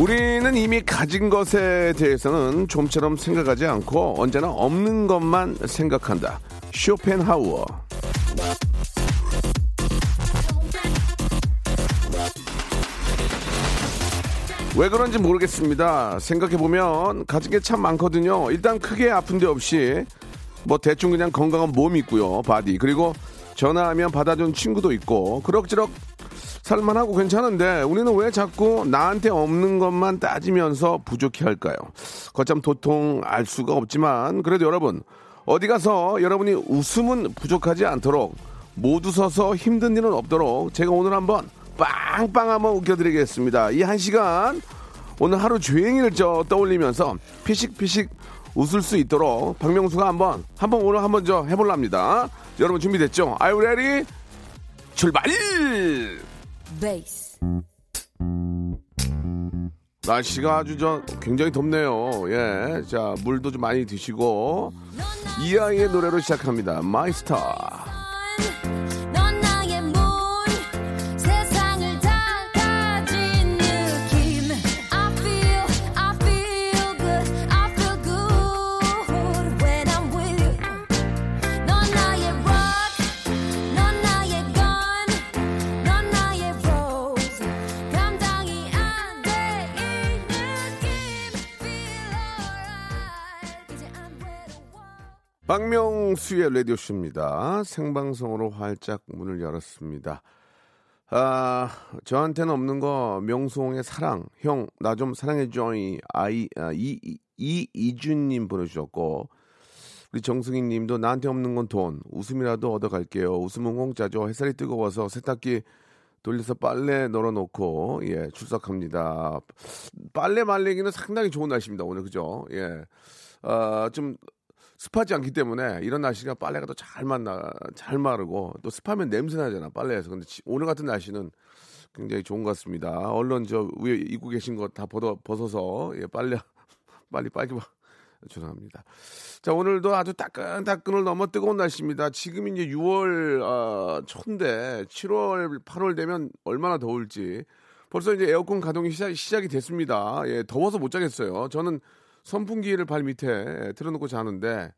우리는 이미 가진 것에 대해서는 좀처럼 생각하지 않고 언제나 없는 것만 생각한다 쇼펜하우어 왜 그런지 모르겠습니다. 생각해보면 가진 게 참 많거든요. 일단 크게 아픈 데 없이 뭐 대충 그냥 건강한 몸 있고요. body. 그리고 전화하면 받아준 친구도 있고 그럭저럭 살만하고 괜찮은데 우리는 왜 자꾸 나한테 없는 것만 따지면서 부족해 할까요? 거참 도통 알 수가 없지만 그래도 여러분 어디 가서 여러분이 웃음은 부족하지 않도록 모두 서서 힘든 일은 없도록 제가 오늘 한번 빵빵 한번 웃겨드리겠습니다. 이 한 시간 오늘 하루 종일 저 떠올리면서 피식피식 웃을 수 있도록 박명수가 한번 한번 오늘 한번 저 해볼랍니다. 여러분 준비됐죠? Are you ready? 출발! 베이스 날씨가 아주 저 굉장히 덥네요. 예, 자 물도 좀 많이 드시고 이 아이의 노래로 시작합니다. 넌나 박명수의 라디오쇼입니다. 생방송으로 활짝 문을 열었습니다. 아, 저한테는 없는 거 명수홍의 사랑, 형, 나 좀 사랑해줘이, 아이, 아, 이, 이, 이, 이준님 보내주셨고, 우리 정승희 님도 나한테 없는 건 돈, 웃음이라도 얻어갈게요. 웃음은 공짜죠. 햇살이 뜨거워서 세탁기 돌려서 빨래 널어놓고, 예, 출석합니다. 빨래 말리기는 상당히 좋은 날씨입니다, 오늘, 그죠? 예. 아, 좀 습하지 않기 때문에 이런 날씨가 빨래가 더 잘 만나 잘 마르고 또 습하면 냄새 나잖아 빨래에서 근데 지- 오늘 같은 날씨는 굉장히 좋은 것 같습니다. 얼른 저 위에 입고 계신 거다 벗어 벗어서 예 빨래 빨리 빨리 봐. 죄송합니다. 자 오늘도 아주 따끈따끈을 넘어 뜨거운 날씨입니다. 지금 이제 6월 아, 초인데 7월 8월 되면 얼마나 더울지 벌써 이제 에어컨 가동이 시작, 시작이 됐습니다. 예 더워서 못 자겠어요. 저는 선풍기를 발 밑에 틀어놓고 자는데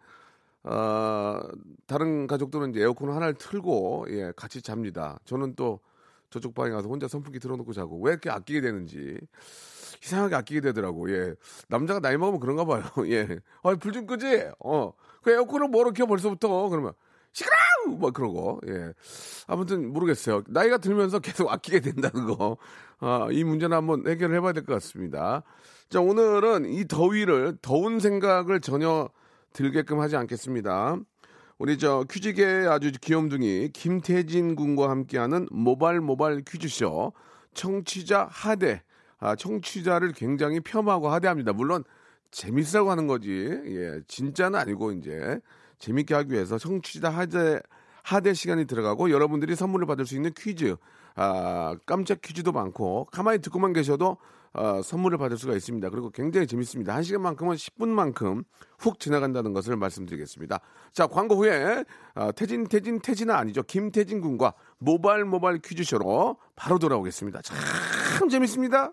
어, 다른 가족들은 이제 에어컨 하나를 틀고 예, 같이 잡니다. 저는 또 저쪽 방에 가서 혼자 선풍기 틀어놓고 자고 왜 이렇게 아끼게 되는지 이상하게 아끼게 되더라고. 예, 남자가 나이 먹으면 그런가 봐요. 예, 아, 불 좀 끄지. 어, 그 에어컨을 뭐로 켜 벌써부터 그러면 시끄러 워뭐 그러고 예. 아무튼 모르겠어요. 나이가 들면서 계속 아끼게 된다는 거. 아, 이 문제는 한번 해결을 해봐야 될 것 같습니다. 자 오늘은 이 더위를 더운 생각을 전혀 들게끔 하지 않겠습니다. 우리 저 퀴즈계 아주 귀염둥이 김태진 군과 함께하는 모발 모발 퀴즈쇼 청취자 하대. 아, 청취자를 굉장히 폄하하고 하대합니다. 물론 재밌으라고 하는 거지. 예, 진짜는 아니고 이제 재밌게 하기 위해서 청취자 하대 하대 시간이 들어가고 여러분들이 선물을 받을 수 있는 퀴즈, 아 깜짝 퀴즈도 많고 가만히 듣고만 계셔도 어, 선물을 받을 수가 있습니다. 그리고 굉장히 재밌습니다. 한 시간만큼은 10분만큼 훅 지나간다는 것을 말씀드리겠습니다. 자 광고 후에 아, 태진 태진 태진아 아니죠 김태진 군과 모발 모발 퀴즈쇼로 바로 돌아오겠습니다. 참 재밌습니다.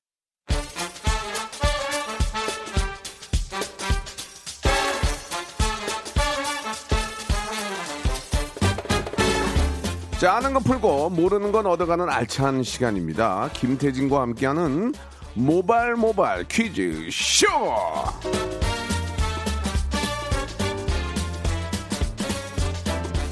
자, 아는 건 풀고 모르는 건 얻어가는 알찬 시간입니다. 김태진과 함께하는 모발 모발 퀴즈 쇼!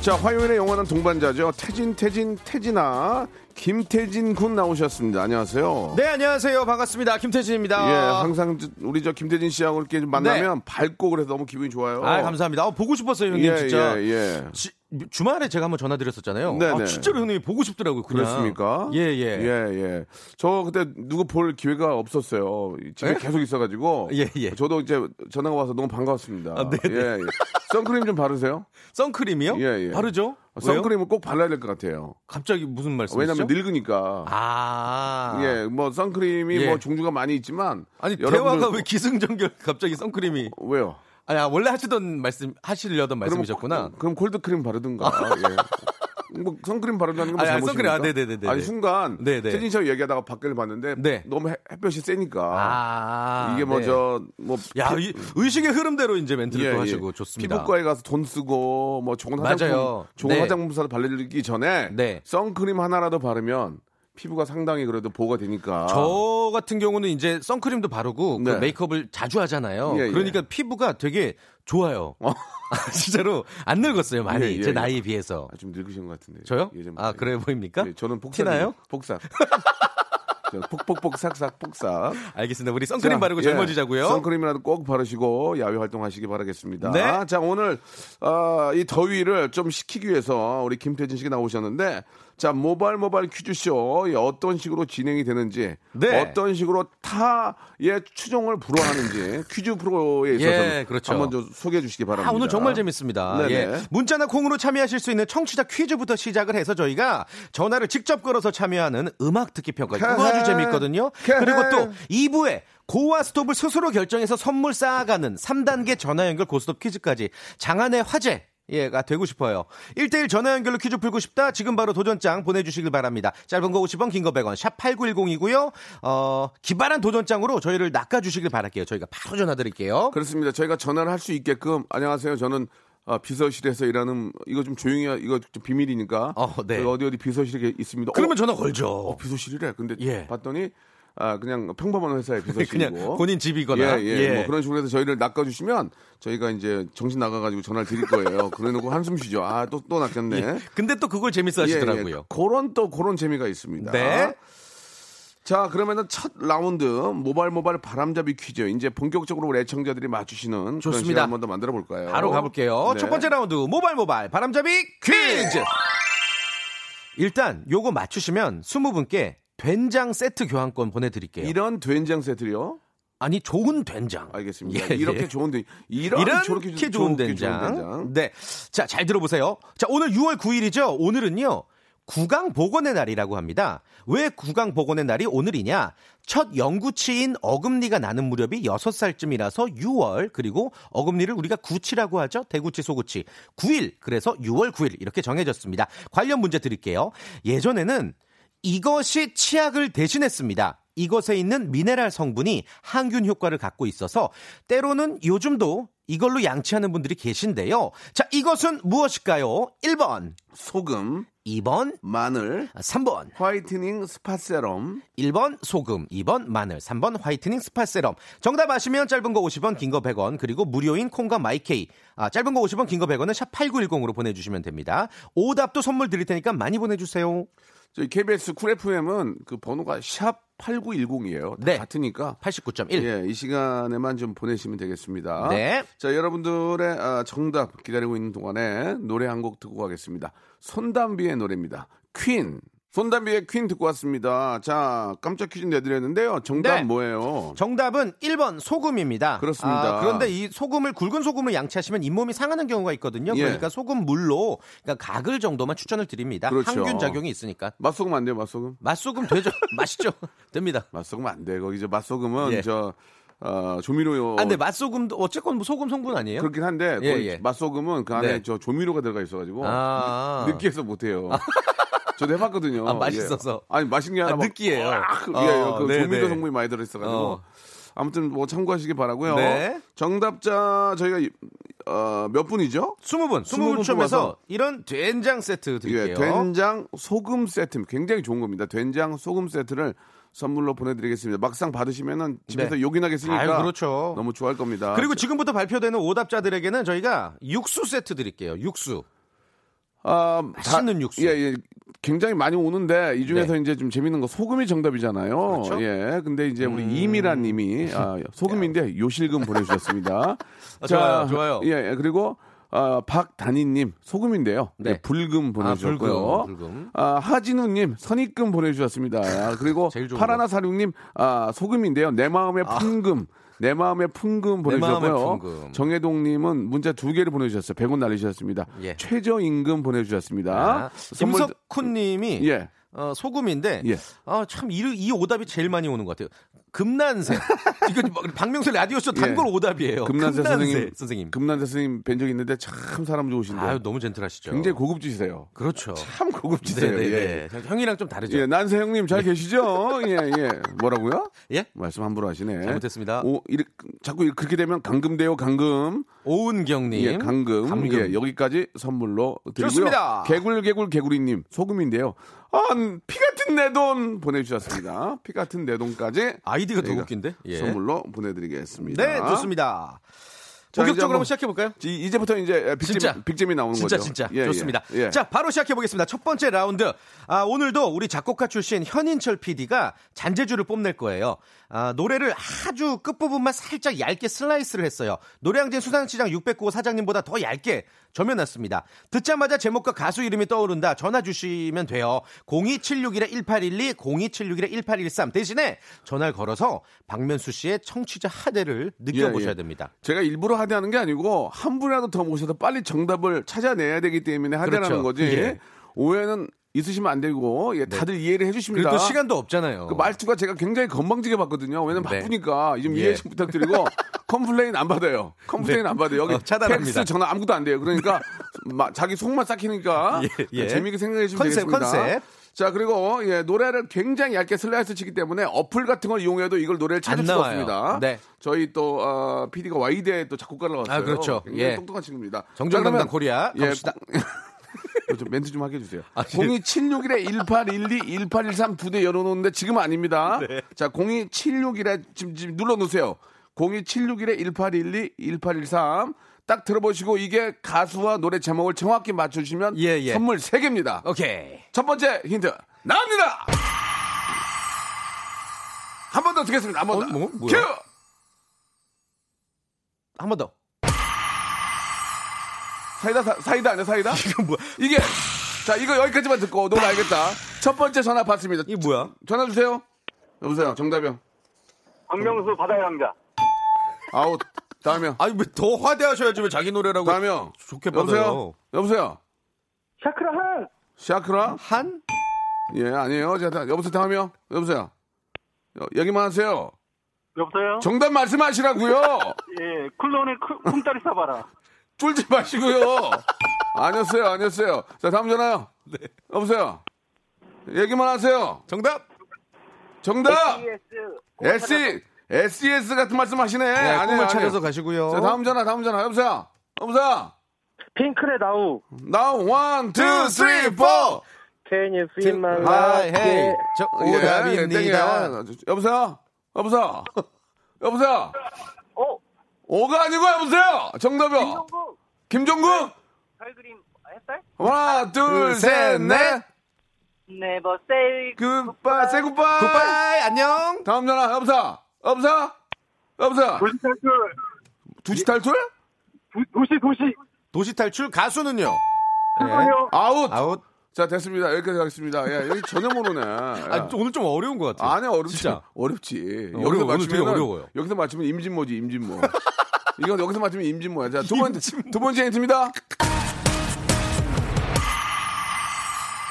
자, 화요일에 영원한 동반자죠. 태진, 태진, 태진아. 김태진 군 나오셨습니다. 안녕하세요. 네, 안녕하세요. 반갑습니다. 김태진입니다. 예, 항상 저- 우리 저 김태진 씨하고 이렇게 만나면 밝고 그래서 너무 기분이 좋아요. 네. 아, 감사합니다. 어, 보고 싶었어요, 형님, 예, 진짜. 예, 예. 지- 주말에 제가 한번 전화드렸었잖아요. 네네. 아, 진짜로 형님이 보고 싶더라고요, 그냥. 그렇습니까? 예, 예. 예, 예. 저 그때 누구 볼 기회가 없었어요. 집에 예? 계속 있어가지고. 예, 예. 저도 이제 전화가 와서 너무 반가웠습니다. 아, 네네. 예, 예. 선크림 좀 바르세요? 선크림이요? 예, 예. 바르죠? 왜요? 선크림은 꼭 발라야 될 것 같아요. 갑자기 무슨 말씀이시죠? 왜냐면 늙으니까. 아. 예, 뭐 선크림이 예. 뭐 종류가 많이 있지만. 아니, 여러분들- 대화가 왜 기승전결 갑자기 선크림이. 왜요? 아니, 아, 원래 하시던 말씀, 하시려던 말씀이셨구나. 그럼, 콜드크림 바르든가. 예. 뭐 선크림 바른다는 건뭐 잘못입니까? 선크림, 아, 네네네네. 아니 순간 네네. 태진 씨하고 얘기하다가 밖을 봤는데 네. 너무 해- 햇볕이 세니까 아. 이게 뭐 네. 저뭐 야, 이, 의식의 흐름대로 이제 멘트를 예, 또 예. 하시고 좋습니다. 피부과에 가서 돈 쓰고 뭐 좋은 화장품 맞아요. 좋은 네. 화장품 사서 바르기 전에 네. 선크림 하나라도 바르면 피부가 상당히 그래도 보호가 되니까. 저 같은 경우는 이제 선크림도 바르고 그 네. 메이크업을 자주 하잖아요. 예, 예. 그러니까 피부가 되게 좋아요. 어. 진짜로 안 늙었어요 많이 예, 예, 제 예. 나이에 비해서. 아, 좀 늙으신 것 같은데. 저요? 예, 좀- 아 그래 보입니까? 예, 저는 폭삭. 티나요? 저 폭폭폭 삭삭 폭삭. 알겠습니다. 우리 선크림 자, 바르고 예. 젊어지자고요. 선크림이라도 꼭 바르시고 야외 활동하시기 바라겠습니다. 네. 자 오늘 어, 이 더위를 좀 식히기 위해서 우리 김태진 씨가 나오셨는데 자 모발 모발 퀴즈쇼 이 어떤 식으로 진행이 되는지 네. 어떤 식으로 타의 추종을 불허하는지 퀴즈 프로에 있어서 예, 그렇죠. 한번 좀 소개해 주시기 바랍니다. 아, 오늘 정말 재밌습니다. 예. 문자나 콩으로 참여하실 수 있는 청취자 퀴즈부터 시작을 해서 저희가 전화를 직접 걸어서 참여하는 음악 듣기 평가. 이거 아주 재밌거든요. 그리고 또 2부에 고와 스톱을 스스로 결정해서 선물 쌓아가는 3단계 전화 연결 고스톱 퀴즈까지 장안의 화제. 예가 되고 싶어요. 1대1 전화 연결로 퀴즈 풀고 싶다. 지금 바로 도전장 보내주시길 바랍니다. 짧은 거 50원, 긴 거 100원, 샵 8910이고요. 어, 기발한 도전장으로 저희를 낚아주시길 바랄게요. 저희가 바로 전화 드릴게요. 그렇습니다. 저희가 전화를 할 수 있게끔 안녕하세요. 저는 아, 비서실에서 일하는 이거 좀 조용히 하- 이거 좀 비밀이니까 어, 네. 어디 어디 비서실에 있습니다. 그러면 어, 전화 걸죠. 어, 비서실이래. 근데 예. 봤더니 아 그냥 평범한 회사의 비서실이고 그냥 본인 집이거나. 예, 예. 예. 뭐 그런 식으로 해서 저희를 낚아주시면 저희가 이제 정신 나가가지고 전화를 드릴 거예요. 그래놓고 한숨 쉬죠. 아 또 또 낚였네. 예. 근데 또 그걸 재밌어 예, 예. 하시더라고요. 그런 또 그런 재미가 있습니다. 네. 자, 그러면은 첫 라운드 모발 모발 바람잡이 퀴즈. 이제 본격적으로 우리 애청자들이 맞추시는 좋습니다. 한번 더 만들어 볼까요? 바로 가볼게요. 네. 첫 번째 라운드 모발 모발 바람잡이 퀴즈. 일단 요거 맞추시면 20분께 된장 세트 교환권 보내드릴게요. 이런 된장 세트요? 아니 좋은 된장. 알겠습니다. 예, 이렇게 예. 좋은 된 이런 이런 저렇게 좋은 좋은 된장. 된장. 네. 자, 잘 들어보세요. 자, 오늘 6월 9일이죠. 오늘은요. 구강 복원의 날이라고 합니다. 왜 구강 복원의 날이 오늘이냐? 첫 영구치인 어금니가 나는 무렵이 6살쯤이라서 6월, 그리고 어금니를 우리가 구치라고 하죠. 대구치, 소구치. 9일, 그래서 6월 9일 이렇게 정해졌습니다. 관련 문제 드릴게요. 예전에는 이것이 치약을 대신했습니다. 이것에 있는 미네랄 성분이 항균 효과를 갖고 있어서 때로는 요즘도 이걸로 양치하는 분들이 계신데요. 자, 이것은 무엇일까요? 1번, 소금, 2번, 마늘, 3번. whitening spa serum. 1번 소금, 2번 마늘, 3번 whitening spa serum. 정답 아시면 짧은 거 50원, 긴 거 100원, 그리고 무료인 콩과 마이케이. 아, 짧은 거 50원, 긴 거 100원은 샵 8910으로 보내주시면 됩니다. 오답도 선물 드릴 테니까 많이 보내주세요. 저희 KBS Cool FM은 그 번호가 샵 8910이에요. 네. 같으니까 89.1. 예, 이 시간에만 좀 보내시면 되겠습니다. 네. 자, 여러분들의 아, 정답 기다리고 있는 동안에 노래 한 곡 듣고 가겠습니다. 손담비의 노래입니다. Queen. 손담비의 Queen 듣고 왔습니다. 자, 깜짝 퀴즈 내드렸는데요. 정답 네. 뭐예요? 정답은 1번 소금입니다. 그렇습니다. 아, 그런데 이 소금을 굵은 소금을 양치하시면 잇몸이 상하는 경우가 있거든요. 예. 그러니까 소금 물로 그러니까 가글 정도만 추천을 드립니다. 그렇죠. 항균 작용이 있으니까. 맛소금 안 돼요, 맛소금? 맛소금 되죠? 맛있죠? 됩니다. 맛소금 안 돼. 거기 저 맛소금은 예. 저 어, 조미료. 아, 근데 맛소금도 어쨌건 뭐 소금 성분 아니에요? 그렇긴 한데 예, 예. 맛소금은 그 안에 네. 저 조미료가 들어가 있어가지고 아. 느끼해서 못해요. 저도 해봤거든요. 아, 맛있어서. 예. 아니 아니라 아, 막 느끼해요. 으악, 어, 예, 그 네, 조미료 네. 성분이 많이 들어있어가지고 어. 아무튼 뭐 참고하시기 바라고요. 네. 정답자 저희가 이- 어, 몇 분이죠? 20분, 20분 20분 추첨해서 뽑아서 이런 된장 세트 드릴게요. 예, 된장 소금 세트 굉장히 좋은 겁니다. 된장 소금 세트를 선물로 보내드리겠습니다. 막상 받으시면은 집에서 네. 요긴하게 쓰니까 아유, 그렇죠. 너무 좋아할 겁니다. 그리고 지금부터 발표되는 오답자들에게는 저희가 육수 세트 드릴게요. 육수. 아, 맛있는 육수. 예, 예. 굉장히 많이 오는데 이 중에서 네. 이제 좀 재밌는 거 소금이 정답이잖아요. 그렇죠. 음. 예. 근데 이제 우리 이미란 님이 아, 소금인데 요실금 보내주셨습니다. 아, 좋아요, 좋아요. 예, 예. 그리고 아, 박단희님 소금인데요. 네. 예, 불금 보내주셨고요. 불금, 불금. 아, 하진우님 선입금 보내주셨습니다. 그리고 파라나사륙님 아, 소금인데요. 내 마음의 풍금. 내 마음의 풍금 보내주셨고요. 풍금. 정혜동님은 문자 두 개를 보내주셨어요. 100원 날리셨습니다. 예. 최저임금 보내주셨습니다. 아, 선물- 김석훈님이 예. 어, 소금인데 예. 아, 참 이, 이 오답이 제일 많이 오는 것 같아요. 금난새. 이거 뭐 박명수 라디오쇼 단골 예. 오답이에요. 금난새 선생님, 선생님. 금난새 선생님 뵌적 있는데 참 사람 좋으신데. 아유 너무 젠틀하시죠. 굉장히 고급지세요. 그렇죠. 참 고급지세요. 네네네. 예. 형이랑 좀 다르죠. 예, 난세 형님 잘 계시죠? 예, 예. 뭐라고요? 예? 말씀 함부로 하시네. 잘못했습니다. 오, 이렇 자꾸 그렇게 되면 강금돼요, 강금. 오은경님. 예, 강금. 감금. 예, 여기까지 선물로 드리고요. 좋습니다. 개굴개굴 개구리님 소금인데요. 아, 피 같은 내 돈 보내주셨습니다. 피 같은 내 돈까지 아이디가 더 웃긴데? 예. 선물로 보내드리겠습니다. 네, 좋습니다. 본격적으로 한번 시작해 볼까요? 이- 이제부터 이제 빅잼, 진짜. 빅잼이 나오는 진짜 거죠. 진짜 예, 예. 좋습니다. 예. 자 바로 시작해 보겠습니다. 첫 번째 라운드. 아, 오늘도 우리 작곡가 출신 현인철 PD가 잔재주를 뽐낼 거예요. 아, 노래를 아주 끝 부분만 살짝 얇게 슬라이스를 했어요. 노량진 수산시장 609호 사장님보다 더 얇게 저며놨습니다. 듣자마자 제목과 가수 이름이 떠오른다. 전화 주시면 돼요. 02761-1812, 02761-1813 대신에 전화를 걸어서 박명수 씨의 청취자 하대를 느껴보셔야 예, 예. 됩니다. 제가 일부러 하대하는 게 아니고 한 분이라도 더 모셔서 빨리 정답을 찾아내야 되기 때문에 하대라는 그렇죠. 거지. 예. 오해는 있으시면 안 되고 예, 다들 이해를 해주십니다. 또 시간도 없잖아요. 그 말투가 제가 굉장히 건방지게 봤거든요. 왜냐면 네. 바쁘니까 좀 예. 이해 좀 부탁드리고 complain 안 받아요. complain 안 받아요. 여기 어, 차단합니다. 팩스 전화 아무것도 안 돼요. 그러니까 마- 자기 속만 삭히니까 예, 예. 재미있게 생각해 주시면 컨셉, 되겠습니다. 컨셉. 자 그리고 예, 노래를 굉장히 얇게 슬라이스 치기 때문에 어플 같은 걸 이용해도 이걸 노래를 찾을 안 수가 나와요. 없습니다. 네. 저희 또 어, PD가 와이드에 또 작곡가를 왔어요. 아, 그렇죠. 굉장히 예. 똑똑한 친구입니다. 정정당당 코리아 예, 가봅시다. 좀 멘트 좀 하게 해주세요. 아, 예. 02761-1812, 1813 두 대 열어놓는데 지금은 아닙니다. 네. 자, 02761에 지금, 지금 눌러놓으세요. 02761-1812, 1813. 딱 들어보시고 이게 가수와 노래 제목을 정확히 맞춰주시면 예, 예. 선물 3개입니다. 오케이. 첫 번째 힌트 나옵니다. 한 번 더 듣겠습니다. 한 번 더. 어, 뭐? 뭐야? 큐! 한 번 더. 사이다 사, 사이다 아니야 사이다? 이거 뭐야? 이게 자 이거 여기까지만 듣고 노래 알겠다. 첫 번째 전화 받습니다. 이게 뭐야? 전화 주세요. 여보세요. 정답이요. 박명수 받아야 합니다. 아웃. 다음이요. 아니 왜 더 하대하셔야지 왜 자기 노래라고 다음이요. 좋게 여보세요. 받아요. 여보세요. 샤크라 한! 샤크라? 한? 예 아니에요. 자, 다- 여보세요. 다음이요. 여보세요. 여, 여기만 하세요. 여보세요? 정답 말씀하시라고요. 예, 클론의 쿨- 쿵따리 샤바라. 쫄지 마시고요. 아니었어요. 아니었어요. 자 다음 전화요. 네. 여보세요. 얘기만 하세요. 정답. 정답. ES. S SES 같은 말씀 하시네. 네, 아니에요, 꿈을 아니에요. 차려서 가시고요. 자, 다음 전화, 다음 전화. 여보세요? 여보세요? 핑클의 Now. 나 one, two, three, four! Can you feel my high love? Hey. 저 예, 오답입니다. 여보세요? 여보세요? 여보세요? 어? 오가 아니고 여보세요? 정답이요. Never say goodbye, say goodbye. Goodbye, 안녕. 다음 전화, 여보세요? 여보세요? 여보세요? 도시 탈출. 두시 탈출? 도, 도시 도시. 도시 탈출 가수는요? 예. 그거요. 아웃. 아웃. 자, 됐습니다. 여기까지 하겠습니다. 예, 여기 전혀 모르네. 아, 오늘 좀 어려운 것 같아요. 아니, 어렵지. 진짜. 어렵지. 어려워, 여기서 오늘 되게 맞추면은- 어려워요. 여기서 맞추면 임진모지, 임진모. 이거 여기서 맞추면 임진모야. 자, 두 번째, 두 번째 힌트입니다.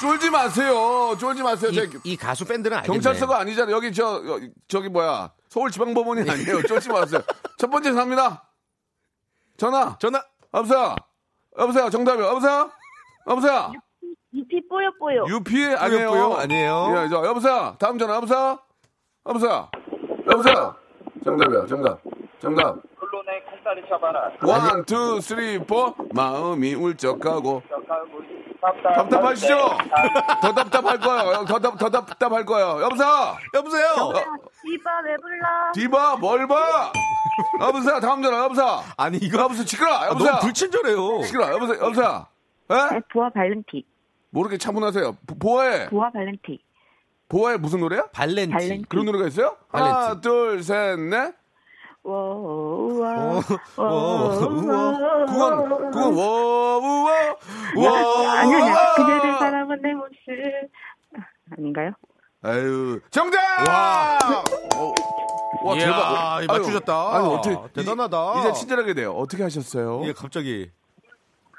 쫄지 마세요. 쫄지 마세요. 이, 제 이 가수 밴드는. 경찰서가 아니잖아요. 여기 저, 여- 저기 뭐야. 서울지방법원이 아니에요. 쫄지 마세요. 첫 번째 전화입니다. 전화. 전화. 여보세요? 여보세요? 정답이요. 여보세요? 여보세요? 유피 뿌요뿌요. 유피 아니에요. 뿌요, 아니에요. 예, 저 여보세요. 다음 전화 여보세요. 여보세요. 여보세요. 정답이요. 정답. 정답. 쿵따리 샤바라. one, two, three, four. 마음이 울적하고 답답. 답답하시죠? 더 답답할 거예요. 더, 답, 더 답답할 거예요. 여보세요. 여보세요. 이봐 왜 불러? 디바 뭘 봐? 여보세요. 다음 전화 여보세요. 아니 이거 여보세요. 시끄러. 아, 여보세요. 너무 불친절해요. 시끄러. 여보세요. 여보세요. 에? 부하 발렌티. 모르게 차분하세요. 보- 보아해. 부하 발렌티. 보아해 무슨 노래야? 발렌티. 발렌티. 그런 노래가 있어요? 발렌티. 하나, 둘, 셋, 넷. 워와. 그건 그건 워우워 워. 아니 아니야. 그녀를 사랑은 내. 아, 아닌가요? 아유 정답. 와. 어, 와 이야, 대박. 맞추셨다. 아니 어떻게 대단하다. 이, 제 친절하게 돼요. 어떻게 하셨어요? 예, 갑자기.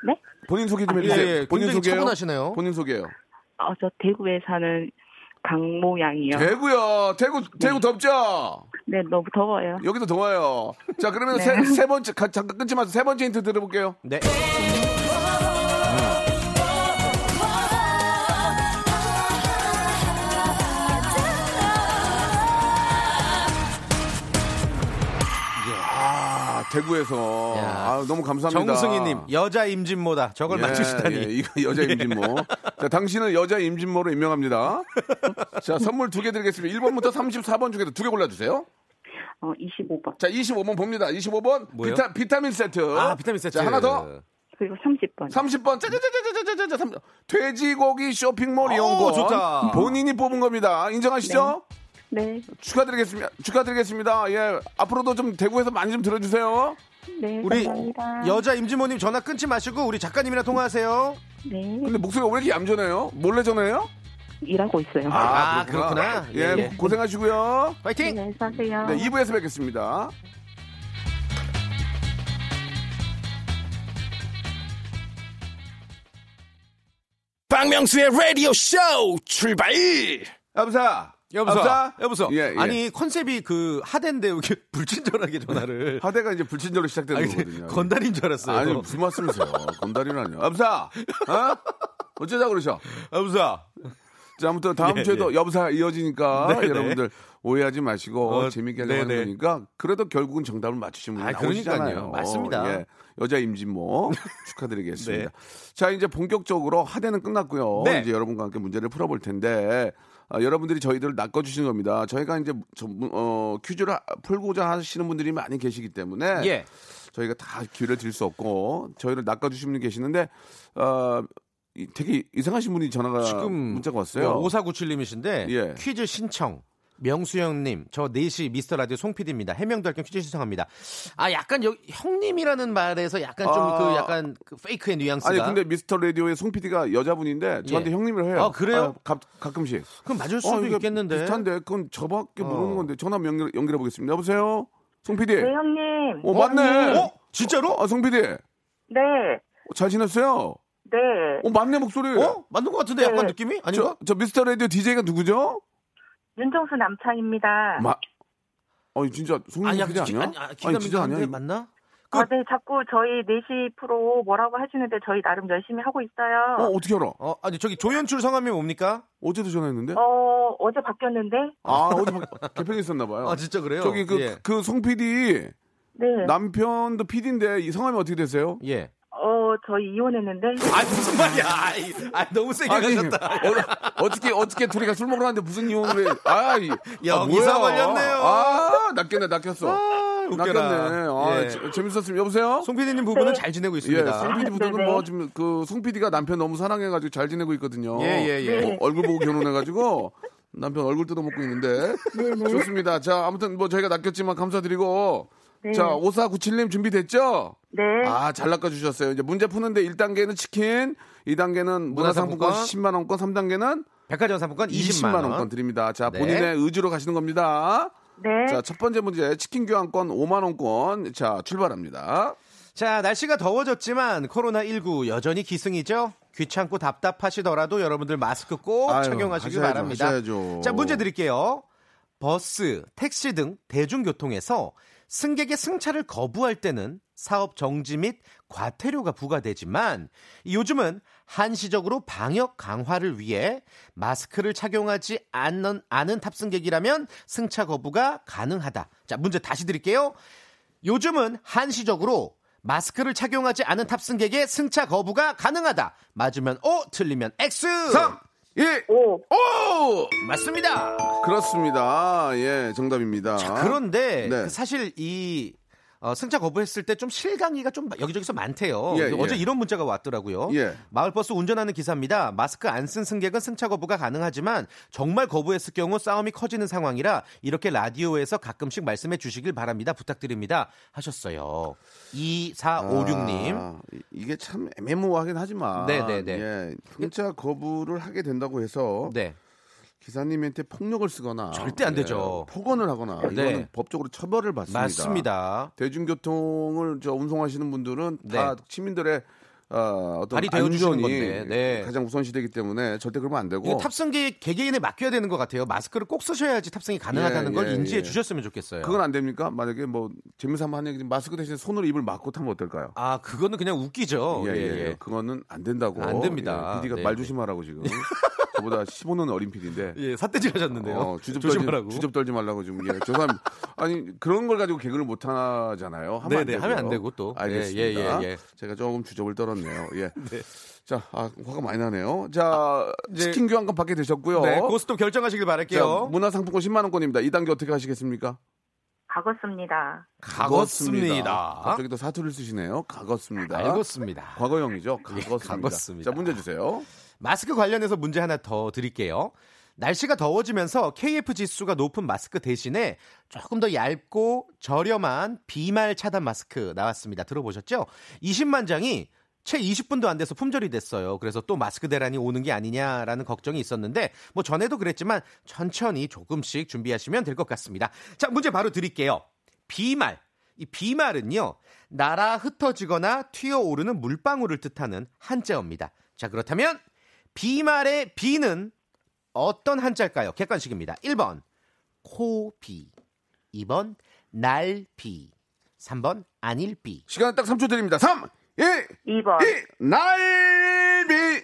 네? 본인 소개 좀 예, 해주세요. 예, 본인 굉장히 소개요. 차분하시네요. 본인 소개요. 어, 저 대구에 사는 강모양이요. 대구요. 대구 대구 덥죠. 네, 너무 더워요. 여기도 더워요. 자 그러면 네. 세, 세 번째 가- 잠깐 끊지 마세요. 세 번째 힌트 들어볼게요. 네. 대구에서 야. 아, 너무 감사합니다. 정승희님 여자 임진모다. 저걸 예, 맞추시다니. 예, 이거 여자 임진모. 자, 당신은 여자 임진모로 임명합니다. 자, 선물 두 개 드리겠습니다. 1번부터 34번 중에서 두 개 골라주세요. 어, 25번. 자, 25번 봅니다. 25번 뭐요? 비타, 비타민 세트. 아 비타민 세트. 자, 하나 더. 그리고 30번. 30번 짜자자자자자자 삼- 돼지고기 쇼핑몰 이용권 오, 좋다. 본인이 뽑은 겁니다. 인정하시죠? 네. 축하드리겠습니다. 축하드리겠습니다. 예, 앞으로도 좀 대구에서 많이 좀 들어주세요. 네, 우리 감사합니다. 여자 임진모님 전화 끊지 마시고 우리 작가님이랑 통화하세요. 네. 근데 목소리가 왜 이렇게 얌전해요? 몰래 전화해요? 일하고 있어요. 아, 그렇구나. 예, 예, 예. 고생하시고요. 파이팅. 네, 사세요. 네, 2부에서 뵙겠습니다. 박명수의 라디오 쇼 출발! 여보세요. 여보세요. 여보세요. 예, 예. 아니 컨셉이 그 하대인데 이렇게 불친절하게 전화를. 하대가 이제 불친절로 시작되는 아니, 거거든요. 건달인 줄 알았어요. 아니 무슨 말씀이세요? 건달이라뇨. 여보사, 어? 어쩌자 그러셔? 여보세요. 자, 아무튼 다음 예, 주에도 여보사 이어지니까 네, 네. 여러분들 오해하지 마시고 어, 재밌게 네, 하는 네. 거니까 그래도 결국은 정답을 맞추시면 아, 나오시잖아요. 맞습니다. 예. 여자 임진모 축하드리겠습니다. 네. 자, 이제 본격적으로 하대는 끝났고요. 네. 이제 여러분과 함께 문제를 풀어볼 텐데 아, 여러분들이 저희들을 낚아주시는 겁니다. 저희가 이제 전문- 어, 퀴즈를 하- 풀고자 하시는 분들이 많이 계시기 때문에 예. 저희가 다 기회를 드릴 수 없고 저희를 낚아주시는 분이 계시는데 어, 이- 되게 이상하신 분이 전화가 지금 문자가 왔어요. 5497님이신데 예. 퀴즈 신청. 명수형님, 저 4시 미스터 라디오 송 PD입니다. 해명도 할겸 퀴즈 신청합니다. 아, 약간 여기 형님이라는 말에서 약간 좀 아. 그 약간 그 페이크의 뉘앙스가. 아니 근데 미스터 라디오의 송 PD가 여자분인데 저한테 예. 형님을 해요. 아, 그래요? 가, 가끔씩. 그럼 맞을 수도 어, 있겠는데. 비슷한데 그건 저밖에 어. 모르는 건데 전화 연결, 연결해 보겠습니다. 여보세요, 송 PD. 네, 형님. 어 맞네. 어? 진짜로? 아, 송 PD 네. 잘 지냈어요? 네. 어 맞네 목소리. 어? 맞는 것 같은데 약간 네. 느낌이? 아닌가? 저, 저 미스터 라디오 DJ가 누구죠? 윤정수 남창입니다. 마. 어 진짜 송 아니, PD 아니야? 아니, 아, 기가 진짜 아니야? 맞나? 아, 네, 자꾸 저희 4시 프로 뭐라고 하시는데 저희 나름 열심히 하고 있어요. 어 어떻게 알아? 어, 아니 저기 조연출 성함이 뭡니까? 어제도 전화했는데? 어, 어제 바뀌었는데? 아 어제 바- 개편이 있었나 봐요. 아, 진짜 그래요? 저기 그 예. 그송 PD 네. 남편도 PD인데 이 성함이 어떻게 되세요? 예. 어, 저희 이혼했는데? 아, 무슨 말이야. 아이, 아, 너무 세게 아니, 가셨다. 어, 어떻게 어떻게 둘이가 술 먹으러 갔는데 무슨 이혼을 해? 아, 이, 아, 뭐야? 걸렸네요. 아, 낚였네, 낚였어. 아. 낚였네. 아, 예. 재- 재밌었습니다. 여보세요? 송 PD님 부부는 잘 지내고 예, 있습니다. 송 PD 부부는 네네. 뭐 지금 그 송 PD가 남편 너무 사랑해가지고 잘 지내고 있거든요. 예, 예, 예. 어, 얼굴 보고 결혼해가지고 남편 얼굴 뜯어먹고 있는데 좋습니다. 자, 아무튼 뭐 저희가 낚였지만 감사드리고 네. 자, 5497님 준비됐죠? 네. 아, 잘 낚아주셨어요. 이제 문제 푸는데 1단계는 치킨, 2단계는 문화상품권 문화상품권, 10만 원권, 3단계는 백화점 상품권 20만, 20만 원. 원권 드립니다. 자, 네. 본인의 의지로 가시는 겁니다. 네. 자, 첫 번째 문제 치킨 교환권 5만 원권. 자, 출발합니다. 자, 날씨가 더워졌지만 코로나19 여전히 기승이죠. 귀찮고 답답하시더라도 여러분들 마스크 꼭 아유, 착용하시기 하셔야죠, 바랍니다. 하셔야죠. 자, 문제 드릴게요. 버스, 택시 등 대중교통에서 승객의 승차를 거부할 때는 사업 정지 및 과태료가 부과되지만 요즘은 한시적으로 방역 강화를 위해 마스크를 착용하지 않는, 않은 탑승객이라면 승차 거부가 가능하다. 자, 문제 다시 드릴게요. 요즘은 한시적으로 마스크를 착용하지 않은 탑승객의 승차 거부가 가능하다. 맞으면 O, 틀리면 X. 3, 2, 오. 오! 맞습니다. 그렇습니다. 예, 정답입니다. 자, 그런데 네. 그 사실 이 어, 승차 거부했을 때 좀 실강이가 좀 여기저기서 많대요. 예, 어제 예. 이런 문자가 왔더라고요. 예. 마을버스 운전하는 기사입니다. 마스크 안 쓴 승객은 승차 거부가 가능하지만 정말 거부했을 경우 싸움이 커지는 상황이라 이렇게 라디오에서 가끔씩 말씀해 주시길 바랍니다. 부탁드립니다. 하셨어요. 2456님. 아, 이- 이게 참 애매모호하긴 하지만 네네네. 예, 승차 거부를 하게 된다고 해서 네. 기사님한테 폭력을 쓰거나 절대 안 되죠. 예, 폭언을 하거나 네. 이거는 법적으로 처벌을 받습니다. 맞습니다. 대중교통을 저 운송하시는 분들은 다 네. 시민들의 어, 어떤 발이 안전이 건데, 네. 가장 우선시되기 때문에 절대 그러면 안 되고 탑승객 개개인에 맡겨야 되는 것 같아요. 마스크를 꼭 쓰셔야지 탑승이 가능하다는 예, 걸 예, 인지해 예. 주셨으면 좋겠어요. 그건 안 됩니까? 만약에 뭐 재미삼아 하는 얘기 마스크 대신 손으로 입을 막고 타면 어떨까요? 아, 그거는 그냥 웃기죠. 예, 예, 예, 예. 그거는 안 된다고. 안 됩니다. 예, PD가 네, 말 네. 조심하라고 지금. 저보다 15는 어린 PD인데. 예, 삿대질 하셨는데요. 어, 주접 조심하라고. 떨지, 주접 떨지 말라고 지금. 예, 죄송합니다. 아니, 그런 걸 가지고 개그를 못 하잖아요. 하면 안 네네, 되고요. 하면 안 되고 또. 알겠습니다. 예, 예, 예. 제가 조금 주접을 떨었 네요. 예. 자, 아, 화가 많이 나네요. 자, 이제- 치킨 교환권 받게 되셨고요. 네, 고스톱 결정하시길 자, 바랄게요. 문화상품권 10만 원권입니다. 2단계 어떻게 하시겠습니까? 가겠습니다. 가겠습니다. 갑자기 또 사투리를 쓰시네요. 가겠습니다. 알겠습니다. 과거형이죠. 예, 가겠습니다. 가겠습니다. 자, 문제 주세요. 마스크 관련해서 문제 하나 더 드릴게요. 날씨가 더워지면서 KF 지수가 높은 마스크 대신에 조금 더 얇고 저렴한 비말 차단 마스크 나왔습니다. 들어보셨죠? 20만 장이 채 20분도 안 돼서 품절이 됐어요. 그래서 또 마스크 대란이 오는 게 아니냐라는 걱정이 있었는데 뭐 전에도 그랬지만 천천히 조금씩 준비하시면 될 것 같습니다. 자, 문제 바로 드릴게요. 비말. 이 비말은요. 날아 흩어지거나 튀어오르는 물방울을 뜻하는 한자어입니다. 자, 그렇다면 비말의 비는 어떤 한자일까요? 객관식입니다. 1번 코비, 2번 날비, 3번 안일비. 시간 딱 3초 드립니다. 3, 2, 2번. 1, 날비!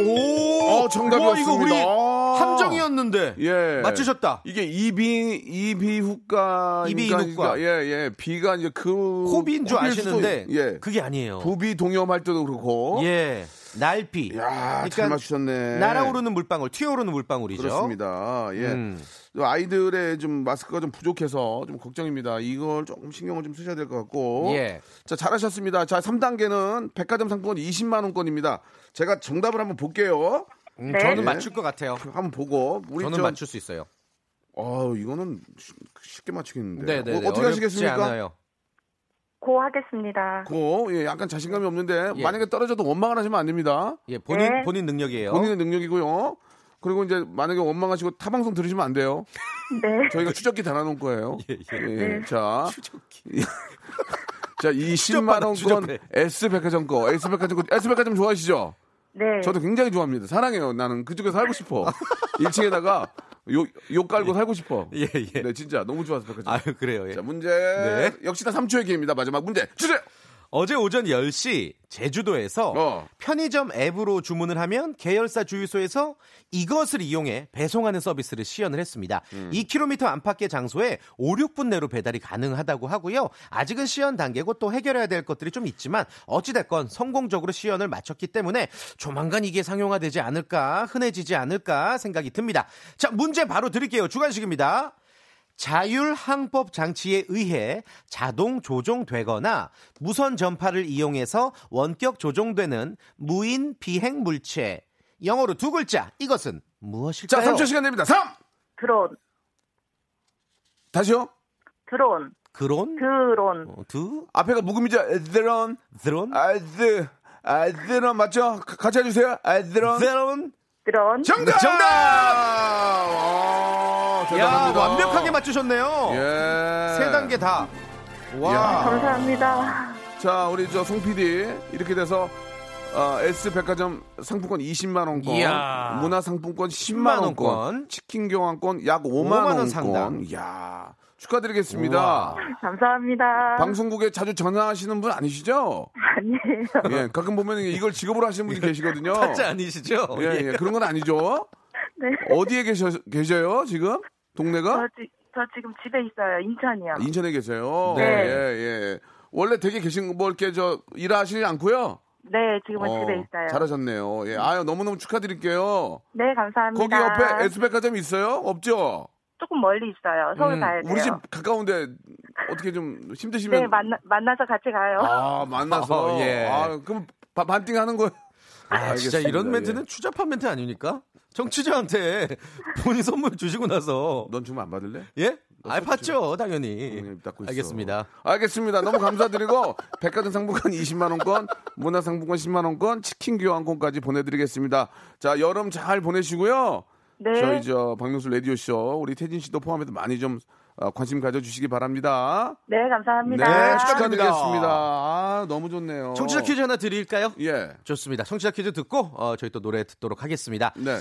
오, 어, 정답이었습니다. 우와, 이거 우리 아. 함정이었는데 예. 맞추셨다. 이게 이비, 이비후가. 이비인후과. 예, 예. 비가 이제 그. 코비인 줄 아시는데 있- 예. 그게 아니에요. 부비 동염할 때도 그렇고. 예, 날비. 야, 잘 맞추셨네. 날아오르는 물방울, 튀어오르는 물방울이죠. 그렇습니다. 예. 음. 아이들의 좀 마스크가 좀 부족해서 좀 걱정입니다. 이걸 조금 신경을 좀 쓰셔야 될 것 같고. 예. 자, 잘하셨습니다. 자, 3단계는 백화점 상품권 20만 원권입니다. 제가 정답을 한번 볼게요. 음, 네. 저는 예. 맞출 것 같아요. 한번 보고 우리 저는 저 맞출 수 있어요. 어, 이거는 쉬- 쉽게 맞추겠는데. 네, 네, 어, 네. 어떻게 하시겠습니까? 않아요. 고 하겠습니다. 고, 예, 약간 자신감이 없는데 예. 만약에 떨어져도 원망을 하시면 안 됩니다. 예, 본인 네. 본인 능력이에요. 본인의 능력이고요. 그리고 이제 만약에 원망하시고 타 방송 들으시면 안 돼요. 네. 저희가 추적기 달아놓을 거예요. 예, 예. 자, 자, 이 10만 추적받아, 원권. S 백화점 거, S 백화점 거, S 백화점 좋아하시죠? 네. 저도 굉장히 좋아합니다. 사랑해요. 나는 그쪽에 살고 싶어. 1층에다가 욕, 욕 깔고 살고 싶어. 예, 예. 네, 진짜 너무 좋아서 백화점. 아유, 그래요. 예. 자, 문제. 네. 역시나 3초의 기회입니다. 마지막 문제 주세요. 어제 오전 10시 제주도에서 어. 편의점 앱으로 주문을 하면 계열사 주유소에서 이것을 이용해 배송하는 서비스를 시연을 했습니다. 음. 2km 안팎의 장소에 5, 6분 내로 배달이 가능하다고 하고요. 아직은 시연 단계고 또 해결해야 될 것들이 좀 있지만 어찌됐건 성공적으로 시연을 마쳤기 때문에 조만간 이게 상용화되지 않을까 흔해지지 않을까 생각이 듭니다. 자 문제 바로 드릴게요. 주관식입니다. 자율 항법 장치에 의해 자동 조종되거나 무선 전파를 이용해서 원격 조종되는 무인 비행 물체. 영어로 두 글자. 이것은 자, 무엇일까요? 3초 시간 됩니다. 3! 드론, 다시요. 드론, 그론? 드론, 어, 두? 앞에가 묵음이죠. 에드런, 드론? 아드, 아드런 맞죠? 가- 같이 해주세요. 아드런. 드론? 드론. 정답! 정답! 어, 야, 대단합니다. 완벽하게 맞추셨네요. 예. 세 단계 다. 와. 야. 감사합니다. 자, 우리 저 송 PD 이렇게 돼서 어, S 백화점 상품권 20만 원권, 이야. 문화 상품권 10만 10만 원권, 원권, 치킨 교환권 약 5만, 5만 원. 상당. 이야. 축하드리겠습니다. 우와. 감사합니다. 방송국에 자주 전화하시는 분 아니시죠? 아니에요. 예, 가끔 보면 이걸 직업으로 하시는 분이 계시거든요. 타짜 아니시죠? 예, 예, 그런 건 아니죠. 네. 어디에 계셔, 계셔요, 지금? 동네가? 저, 지, 저 지금 집에 있어요. 인천이요. 인천에 계세요. 네. 예, 예. 원래 되게 계신 뭐 이렇게 저 일하시지 않고요. 네, 지금은 어, 집에 있어요. 잘하셨네요. 예. 아유, 너무너무 축하드릴게요. 네, 감사합니다. 거기 옆에 S백화점 있어요? 없죠? 조금 멀리 있어요. 서울 음, 가야 돼요. 우리 집 가까운데 어떻게 좀 힘드시면 네, 만나, 만나서 같이 가요. 아, 만나서 어, 예. 아, 그럼 바- 반띵 하는 거예요? 아, 진짜 알겠습니다. 이런 예. 멘트는 추잡한 멘트 아닙니까? 정치자한테 본인 선물 주시고 나서 넌 주면 안 받을래? 예? 아, 너 봤죠, 당연히. 응, 닦고 있어. 알겠습니다. 알겠습니다. 너무 감사드리고 백화점 상품권 20만 원권, 문화 상품권 10만 원권, 치킨 교환권까지 보내드리겠습니다. 자 여름 잘 보내시고요. 네. 저희 저 박명수 라디오 쇼 우리 태진 씨도 포함해서 많이 좀 어, 관심 가져주시기 바랍니다. 네, 감사합니다. 네, 축하드립니다. 축하드리겠습니다. 아 너무 좋네요. 청취자 퀴즈 하나 드릴까요? 예. 좋습니다. 청취자 퀴즈 듣고 어, 저희 또 노래 듣도록 하겠습니다. 네.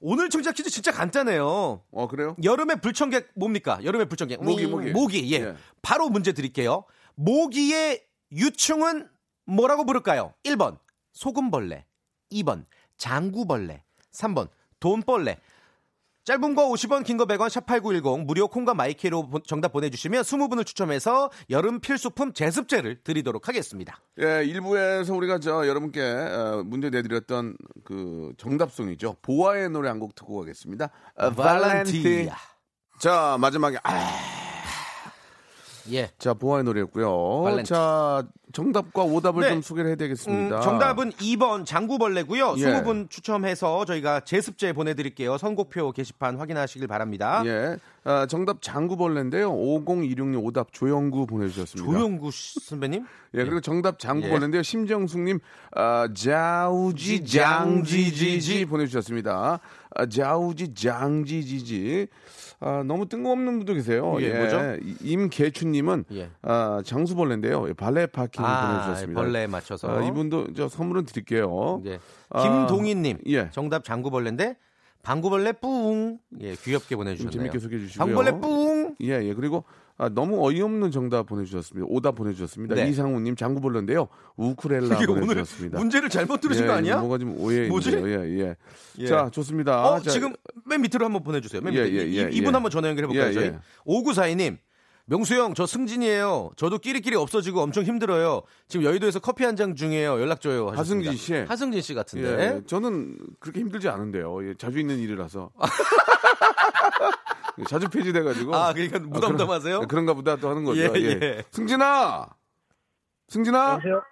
오늘 청취자 퀴즈 진짜 간단해요. 어 그래요? 여름의 불청객 뭡니까? 여름의 불청객. 모기, 음, 모기. 모기. 예. 예. 바로 문제 드릴게요. 모기의 유충은 뭐라고 부를까요? 1번 소금벌레, 2번 장구벌레, 3번 돈벌레. 짧은 거 50원, 긴 거 100원, 샵8910, 무료 콩과 마이케로 보- 정답 보내주시면 20분을 추첨해서 여름 필수품 제습제를 드리도록 하겠습니다. 예, 일부에서 우리가 저 여러분께 어, 문제 내드렸던 그 정답송이죠. 보아의 노래 한 곡 듣고 가겠습니다. 어, 발렌티. 발렌티아. 자 마지막에 아, 예. 자 보아의 노래였고요. 발렌티. 자 정답과 오답을 네. 좀 소개를 해야 되겠습니다. 음, 정답은 2번 장구벌레고요. 예. 20분 추첨해서 저희가 제습제 보내드릴게요. 선곡표 게시판 확인하시길 바랍니다. 예, 아, 정답 장구벌레인데요. 5026님 오답 조영구 보내주셨습니다. 조영구 씨 선배님? 예, 그리고 정답 장구벌레인데요. 심정숙님, 아, 자우지 장지지지 보내주셨습니다. 아, 자우지 장지지지. 아, 너무 뜬금없는 분도 계세요. 예, 뭐죠? 이- 임계춘님은 예. 아, 장수벌레인데요. 예, 발레 파킹 보내주셨습니다. 벌레에 맞춰서. 아, 이분도 저 선물은 드릴게요. 예. 아, 김동희님. 예. 정답 장구벌레인데 방구벌레 뿡. 예, 귀엽게 좀 보내주셨네요. 재밌게 소개해 주시고요. 방구벌레 뿡. 예, 예. 그리고 아, 너무 어이없는 정답 보내주셨습니다. 오답 보내주셨습니다. 네. 이상우님 이게 오늘 보내주셨습니다. 문제를 잘못 들으신 예, 거 아니야? 뭐가 좀 오해. 뭐지? 예, 예. 예. 자, 좋습니다. 어, 자, 지금 맨 밑으로 한번 보내주세요. 맨 예, 밑에. 예, 이- 예, 이분 예. 한번 전화 연결해볼까요, 예, 저희? 예. 5942님. 명수 형, 저 승진이에요. 저도 끼리끼리 없어지고 엄청 힘들어요. 지금 여의도에서 커피 한 잔 중이에요. 연락 줘요. 하셨습니다. 하승진 씨. 하승진 씨 같은데. 예, 저는 그렇게 힘들지 않은데요. 예, 자주 있는 일이라서. 자주 폐지돼가지고. 아, 그러니까 무덤덤하세요? 그런, 그런 가 보다 또 하는 거죠. 예, 예. 예. 승진아! 승진아? 여보세요?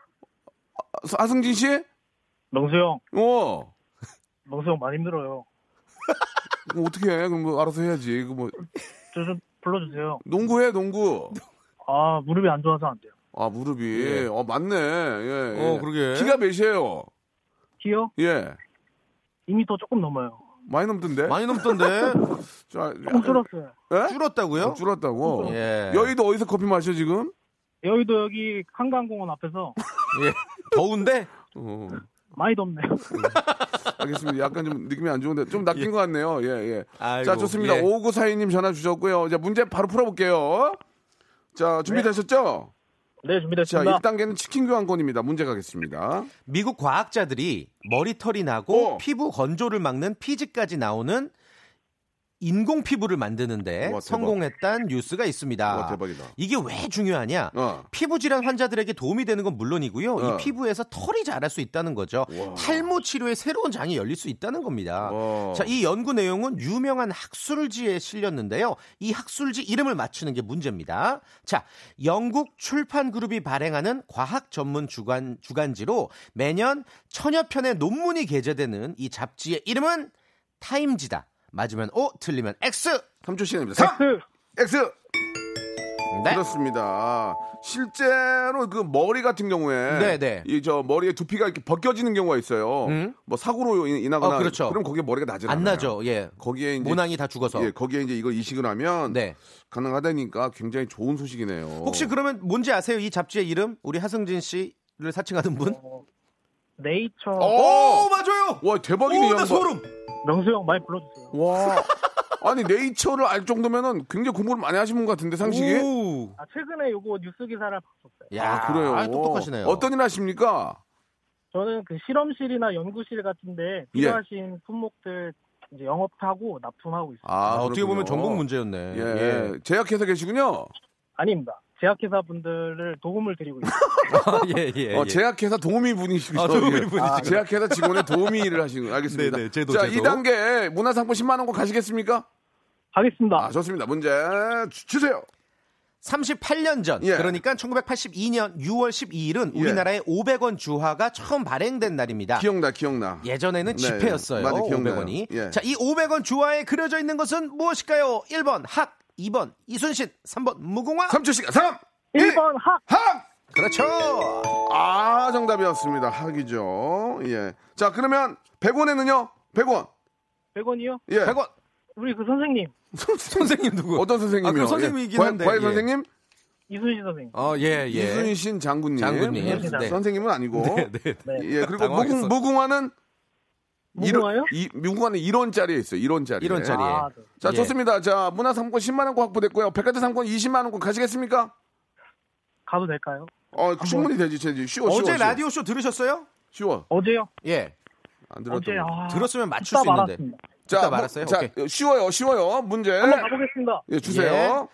하승진 씨? 명수 형, 어. 명수 형 많이 힘들어요. 그럼 어떻게 해? 그럼 뭐 알아서 해야지. 그 뭐, 저 좀 불러주세요. 농구해, 농구. 아, 무릎이 안 좋아서 안 돼요. 아, 무릎이. 예. 어, 맞네. 예, 예. 어, 그러게. 키가 몇이에요? 키요? 예. 2m 조금 넘어요. 많이 넘던데? 많이 넘던데. 자, 조금 줄었어요. 예? 줄었다고요? 어, 줄었다고? 예. 여의도 어디서 커피 마셔, 지금? 여의도 여기 한강공원 앞에서 예. 더운데? 어. 많이 덥네요. 알겠습니다. 약간 좀 느낌이 안 좋은데 좀 낚인 것 같네요. 예, 예. 아이고, 자, 좋습니다. 예. 5942님 전화 주셨고요. 자, 문제 바로 풀어볼게요. 자, 준비되셨죠? 네, 자, 준비됐습니다. 1단계는 치킨 교환권입니다. 문제 가겠습니다. 미국 과학자들이 머리털이 나고 어. 피부 건조를 막는 피지까지 나오는 인공 피부를 만드는데 와. 성공했다는 뉴스가 있습니다. 와, 대박이다. 이게 왜 중요하냐? 어. 피부 질환 환자들에게 도움이 되는 건 물론이고요. 어. 이 피부에서 털이 자랄 수 있다는 거죠. 탈모 치료에 새로운 장이 열릴 수 있다는 겁니다. 와. 자, 이 연구 내용은 유명한 학술지에 실렸는데요. 이 학술지 이름을 맞추는 게 문제입니다. 자, 영국 출판 그룹이 발행하는 과학 전문 주간 주간지로 매년 천여 편의 논문이 게재되는 이 잡지의 이름은 타임지다. 맞으면 O, 틀리면 X. 3초 시간입니다. 3, X. X! 네. 그렇습니다. 실제로 그 머리 같은 경우에 네, 네. 이 저 머리에 두피가 이렇게 벗겨지는 경우가 있어요. 음. 뭐 사고로 인- 인하거나 어, 그렇죠. 그럼 거기에 머리가 나질 안 않아요. 나죠. 예. 거기에 이제 모낭이 다 죽어서. 예, 거기에 이제 이걸 이식을 하면 네. 가능하다니까 굉장히 좋은 소식이네요. 혹시 그러면 뭔지 아세요? 이 잡지의 이름? 우리 하승진 씨를 사칭하는 분? 어, 네이처 어! 오, 맞아요. 와 대박이네 오, 나. 소름. 명수 형 많이 불러주세요. 와. 아니 네이처를 알 정도면은 굉장히 공부를 많이 하신 분 같은데 상식이? 오. 아, 최근에 요거 뉴스 기사를 봤었어요. 야, 아, 그래요. 아, 똑똑하시네요. 어떤 일 하십니까? 저는 그 실험실이나 연구실 같은데 필요하신 품목들 이제 영업하고 납품하고 있어요. 아, 어떻게 보면. 전공 문제였네. 예. 예. 제약회사 계시군요. 아닙니다. 제약회사 분들을 도움을 드리고 있어요. 예, 예. 어, 예. 제약회사 도우미 분이시죠. 아, 도우미 예. 분이시군요. 제약회사 직원의 도우미 일을 하시는 거 알겠습니다. 네네, 제도, 자, 제도. 2단계 문화상품 10만 원권 가시겠습니까? 하겠습니다. 아, 좋습니다. 문제 주- 주세요. 38년 전, 예. 그러니까 1982년 6월 12일은 예. 우리나라에 500원 주화가 처음 발행된 날입니다. 기억나, 기억나. 예전에는 네, 지폐였어요. 맞아요, 기억나요. 500원이. 예. 자, 이 500원 주화에 그려져 있는 것은 무엇일까요? 1번 학, 2번 이순신, 3번 무궁화. 3초 시간. 3! 1번 학! 학! 그렇죠. 아, 정답이었습니다. 학이죠. 예. 자, 그러면 100원에는요? 100원. 100원이요? 예. 100원. 우리 그 선생님 선생님 누구? 어떤 선생님이요? 아, 그 선생님이긴 예. 한데, 과외 예. 선생님? 이순신 선생님. 어, 예, 예. 이순신 장군님. 장군님. 네. 선생님은 아니고. 네, 네. 네. 예, 그리고. 무궁, 무궁화는 무궁화요? 이, 무궁화는 1원짜리에 있어요. 1원짜리. 1원짜리에. 아, 네. 자, 예. 좋습니다. 자, 문화상품권 10만 원권 확보됐고요. 백화점 상권 20만 원권 가시겠습니까? 가도 될까요? 어, 충분히 되지. 되지. 쉬워, 쉬워. 어제 쉬워. 라디오 쇼 들으셨어요? 쉬워. 어제요? 예. 안 들었던 어제 거. 아, 들었으면 맞출 수 있는데. 말았습니다. 자, 뭐, 말았어요? 자, 오케이. 쉬워요. 쉬워요. 문제. 한번 가보겠습니다. 예, 주세요.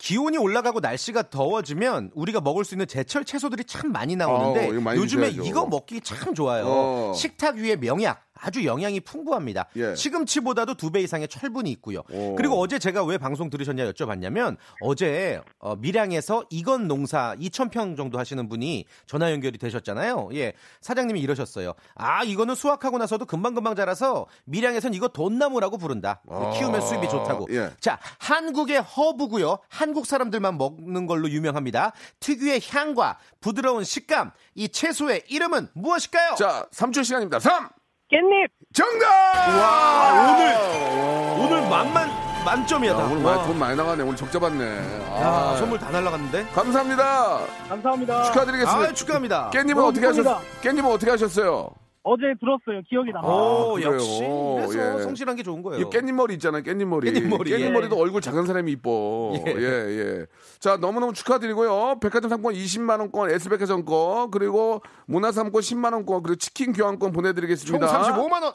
기온이 올라가고 날씨가 더워지면 우리가 먹을 수 있는 제철 채소들이 참 많이 나오는데 이거 많이 요즘에 드셔야죠. 이거 먹기 참 좋아요. 어. 식탁 위에 명약 아주 영양이 풍부합니다. 예. 시금치보다도 두 배 이상의 철분이 있고요. 오. 그리고 어제 제가 왜 방송 들으셨냐 여쭤봤냐면 어제 어, 밀양에서 이건 농사 2,000평 정도 하시는 분이 전화 연결이 되셨잖아요. 예. 사장님이 이러셨어요. 아, 이거는 수확하고 나서도 금방금방 자라서 밀양에선 이거 돈나무라고 부른다. 아. 키우면 수입이 좋다고. 예. 자, 한국의 허브고요. 한국 사람들만 먹는 걸로 유명합니다. 특유의 향과 부드러운 식감. 이 채소의 이름은 무엇일까요? 자, 3초 시간입니다. 3! 깻잎! 정답! 와, 오늘 오늘 만만 만점이야. 야, 다. 오늘 와. 많이, 돈 많이 나가네. 오늘 적자 받네. 야, 아, 선물 다 날라갔는데. 감사합니다. 감사합니다. 축하드리겠습니다. 아, 축하합니다. 너무 어떻게 하셨. 깻님은 어떻게 하셨어요? 어제 들었어요. 기억이 남아요. 오, 그래요? 역시 그래서 예. 성실한 게 좋은 거예요. 이 깻잎 머리 있잖아요. 깻잎 머리. 깻잎 머리, 예. 도 얼굴 작은 사람이 이뻐. 예. 예. 예, 자, 너무너무 축하드리고요. 백화점 상권 20만 원권, S백화점 권, 그리고 문화상권 10만 원권, 그리고 치킨 교환권 보내 총 드리겠습니다. 35만 원.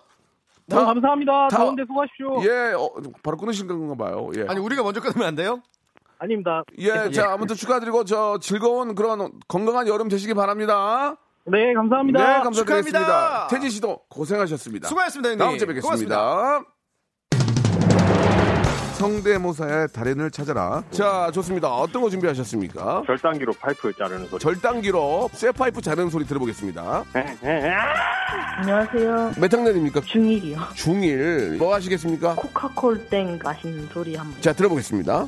너무 다- 감사합니다. 다- 더운데 수고하십시오. 예, 어, 바로 끊으신 건가 봐요. 예. 아니 우리가 먼저 끊으면 안 돼요? 아닙니다. 예, 자, 아무튼 축하드리고 저 즐거운 그런 건강한 여름 되시기 바랍니다. 네, 감사합니다. 네, 감사드리겠습니다. 축하합니다. 태진 씨도 고생하셨습니다. 수고하셨습니다, 형님. 다음 주에 뵙겠습니다. 성대모사의 달인을 찾아라. 자, 좋습니다. 어떤 거 준비하셨습니까? 절단기로 파이프 자르는 소리. 절단기로 쇠 파이프 자르는 소리 들어보겠습니다. 안녕하세요. 몇 학년입니까? 중1이요. 중1. 뭐 하시겠습니까? 코카콜 땡 마시는 소리 한번. 자, 들어보겠습니다.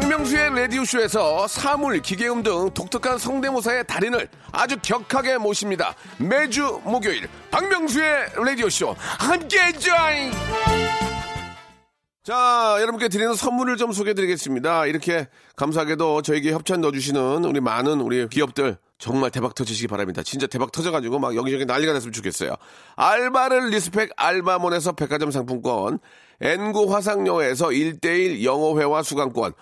박명수의 라디오쇼에서 사물, 기계음 등 독특한 성대모사의 달인을 아주 격하게 모십니다. 매주 목요일 박명수의 라디오쇼 함께 join! 자, 여러분께 드리는 선물을 좀 소개해 드리겠습니다. 이렇게 감사하게도 저에게 협찬 넣어주시는 우리 많은 우리 기업들 정말 대박 터지시기 바랍니다. 진짜 대박 터져가지고 막 여기저기 난리가 났으면 좋겠어요. 알바를 respect 알바몬에서 백화점 상품권, 엔구 화상영어에서 1대1 영어회화 수강권,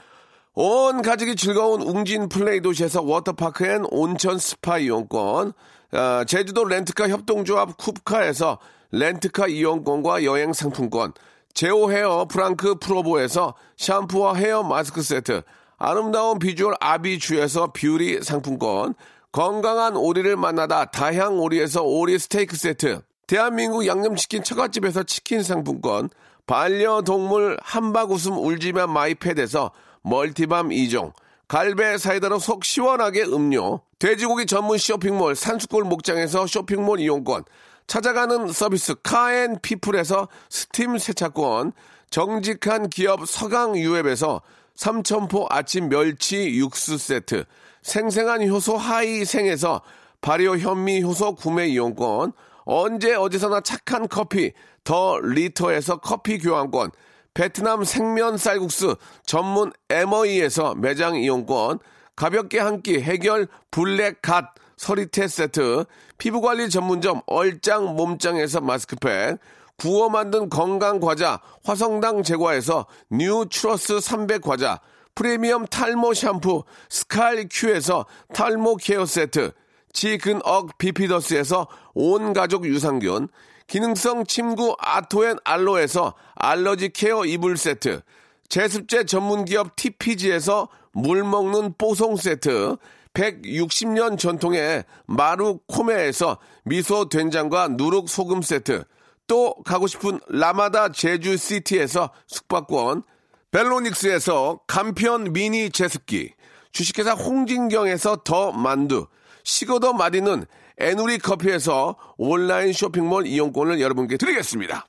온 가족이 즐거운 웅진 플레이 도시에서 워터파크 and 온천 스파 이용권, 아, 제주도 렌트카 협동조합 쿱카에서 렌트카 이용권과 여행 상품권, 제오 헤어 프랑크 프로보에서 샴푸와 헤어 마스크 세트, 아름다운 비주얼 아비주에서 뷰티 상품권, 건강한 오리를 만나다 다향 오리에서 오리 스테이크 세트, 대한민국 양념치킨 처갓집에서 치킨 상품권, 반려동물 함박웃음 울지마 마이펫에서 멀티밤 2종, 갈배 사이다로 속 시원하게 음료, 돼지고기 전문 쇼핑몰 산수골 목장에서 쇼핑몰 이용권, 찾아가는 서비스 카앤피플에서 스팀 세차권, 정직한 기업 서강유앱에서 삼천포 아침 멸치 육수 세트, 생생한 효소 하이생에서 발효 현미 효소 구매 이용권, 언제 어디서나 착한 커피 더 리터에서 커피 교환권, 베트남 생면 쌀국수 전문 에머이에서 매장 이용권, 가볍게 한 끼 해결 블랙 갓 서리테 세트, 피부관리 전문점 얼짱 몸짱에서 마스크팩, 구워 만든 건강 과자 화성당 제과에서 뉴 트러스 300 과자, 프리미엄 탈모 샴푸 스칼 큐에서 탈모 케어 세트, 지근억 비피더스에서 온 가족 유산균, 기능성 침구 아토앤 알로에서 알러지 케어 이불 세트, 제습제 전문기업 TPG에서 물 먹는 뽀송 세트, 160년 전통의 마루 코메에서 미소 된장과 누룩 소금 세트, 또 가고 싶은 라마다 제주시티에서 숙박권, 벨로닉스에서 간편 미니 제습기, 주식회사 홍진경에서 더 만두, 식어도 마디는 에누리 커피에서 온라인 쇼핑몰 이용권을 여러분께 드리겠습니다.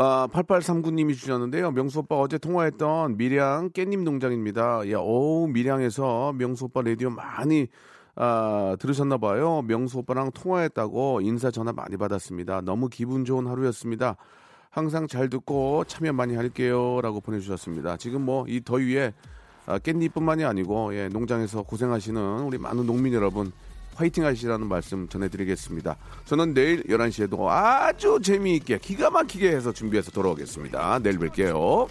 아, 8839님이 주셨는데요. 명수 오빠 어제 통화했던 밀양 깻잎 농장입니다. 야, 어우, 밀양에서 명수 오빠 라디오 많이 아, 들으셨나 봐요. 명수 오빠랑 통화했다고 인사 전화 많이 받았습니다. 너무 기분 좋은 하루였습니다. 항상 잘 듣고 참여 많이 할게요. 라고 보내주셨습니다. 지금 뭐 이 더위에 아, 깻잎뿐만이 아니고 예, 농장에서 고생하시는 우리 많은 농민 여러분 화이팅 하시라는 말씀 전해드리겠습니다. 저는 내일 11시에도 아주 재미있게 기가 막히게 해서 준비해서 돌아오겠습니다. 내일 뵐게요.